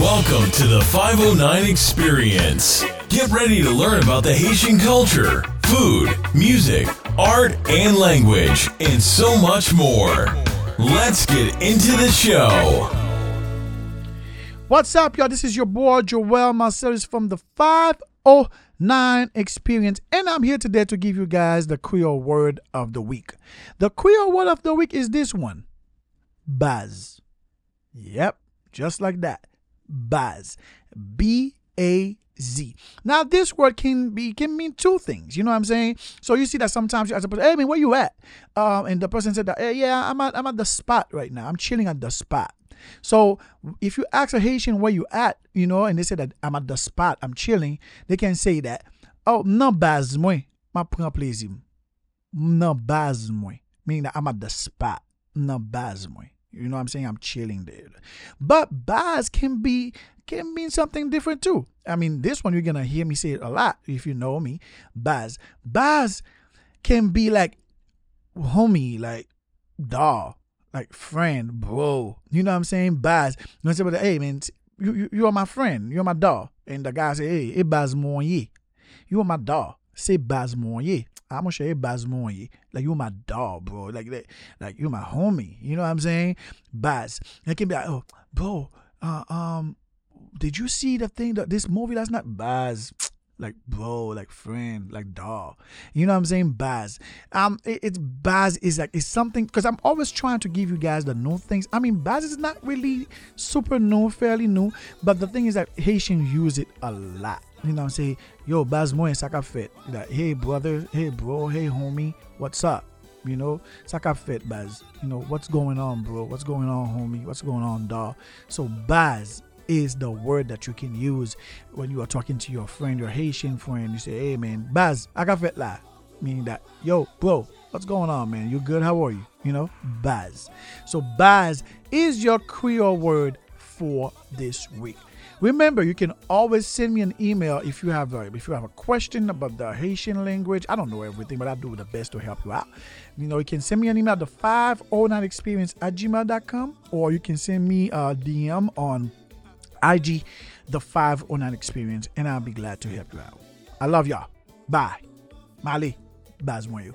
Welcome to the 509 Experience. Get ready to learn about the Haitian culture, food, music, art, and language, and so much more. Let's get into the show. What's up, y'all? This is your boy Joel Marcellus from the 509 Experience, and I'm here today to give you guys the Creole word of the week. The Creole word of the week is this one Baz. Yep, just like that. Baz. B A Z. Now, this word can be can mean two things. You know what I'm saying? So you see that sometimes you ask a person, "Hey man, where you at?" Um, and the person said that, hey, "Yeah, I'm at I'm at the spot right now. I'm chilling at the spot." So if you ask a Haitian where you at, you know, and they say that I'm at the spot, I'm chilling, they can say that, "Oh, non baz moi, ma prend plaisir." Non baz moi, meaning that I'm at the spot. Non baz moi. You know what I'm saying? I'm chilling there. But baz can be can mean something different too. I mean, this one you're gonna hear me say it a lot if you know me. Baz. Baz can be like homie, like dog, like friend, bro. You know what I'm saying? Baz. You know what I'm saying? Hey man, you, you, you are my friend. You're my dog. And the guy say, hey, it baz monye. You are my dog. Say baz monye. I'm gonna say baz monye. Like you're my dog, bro. Like that, like you're my homie. You know what I'm saying? Baz. It can be like, oh, bro, uh, um, did you see the thing that this movie last night? Baz. Like bro, like friend, like dog. You know what I'm saying? Baz. Um, it, it's Baz is like it's something because I'm always trying to give you guys the new things. I mean, Baz is not really super new, fairly new, but the thing is that Haitians use it a lot. You know saying? Yo, Baz Moyen Saka Fit. Like, hey brother, hey bro, hey homie, what's up? You know, Saka Fit Baz. You know, what's going on, bro? What's going on, homie? What's going on, dog? So Baz is the word that you can use when you are talking to your friend, your Haitian friend. You say, hey man, Baz, got fit la. Meaning that, yo, bro, what's going on, man? You good? How are you? You know, Baz. So Baz is your Creole word for this week. Remember, you can always send me an email if you have a, if you have a question about the Haitian language. I don't know everything, but I do the best to help you out. You know, you can send me an email at the 509experience at gmail.com or you can send me a DM on IG, the 509 Experience, and I'll be glad to help you out. I love y'all. Bye. Mali, Moyo.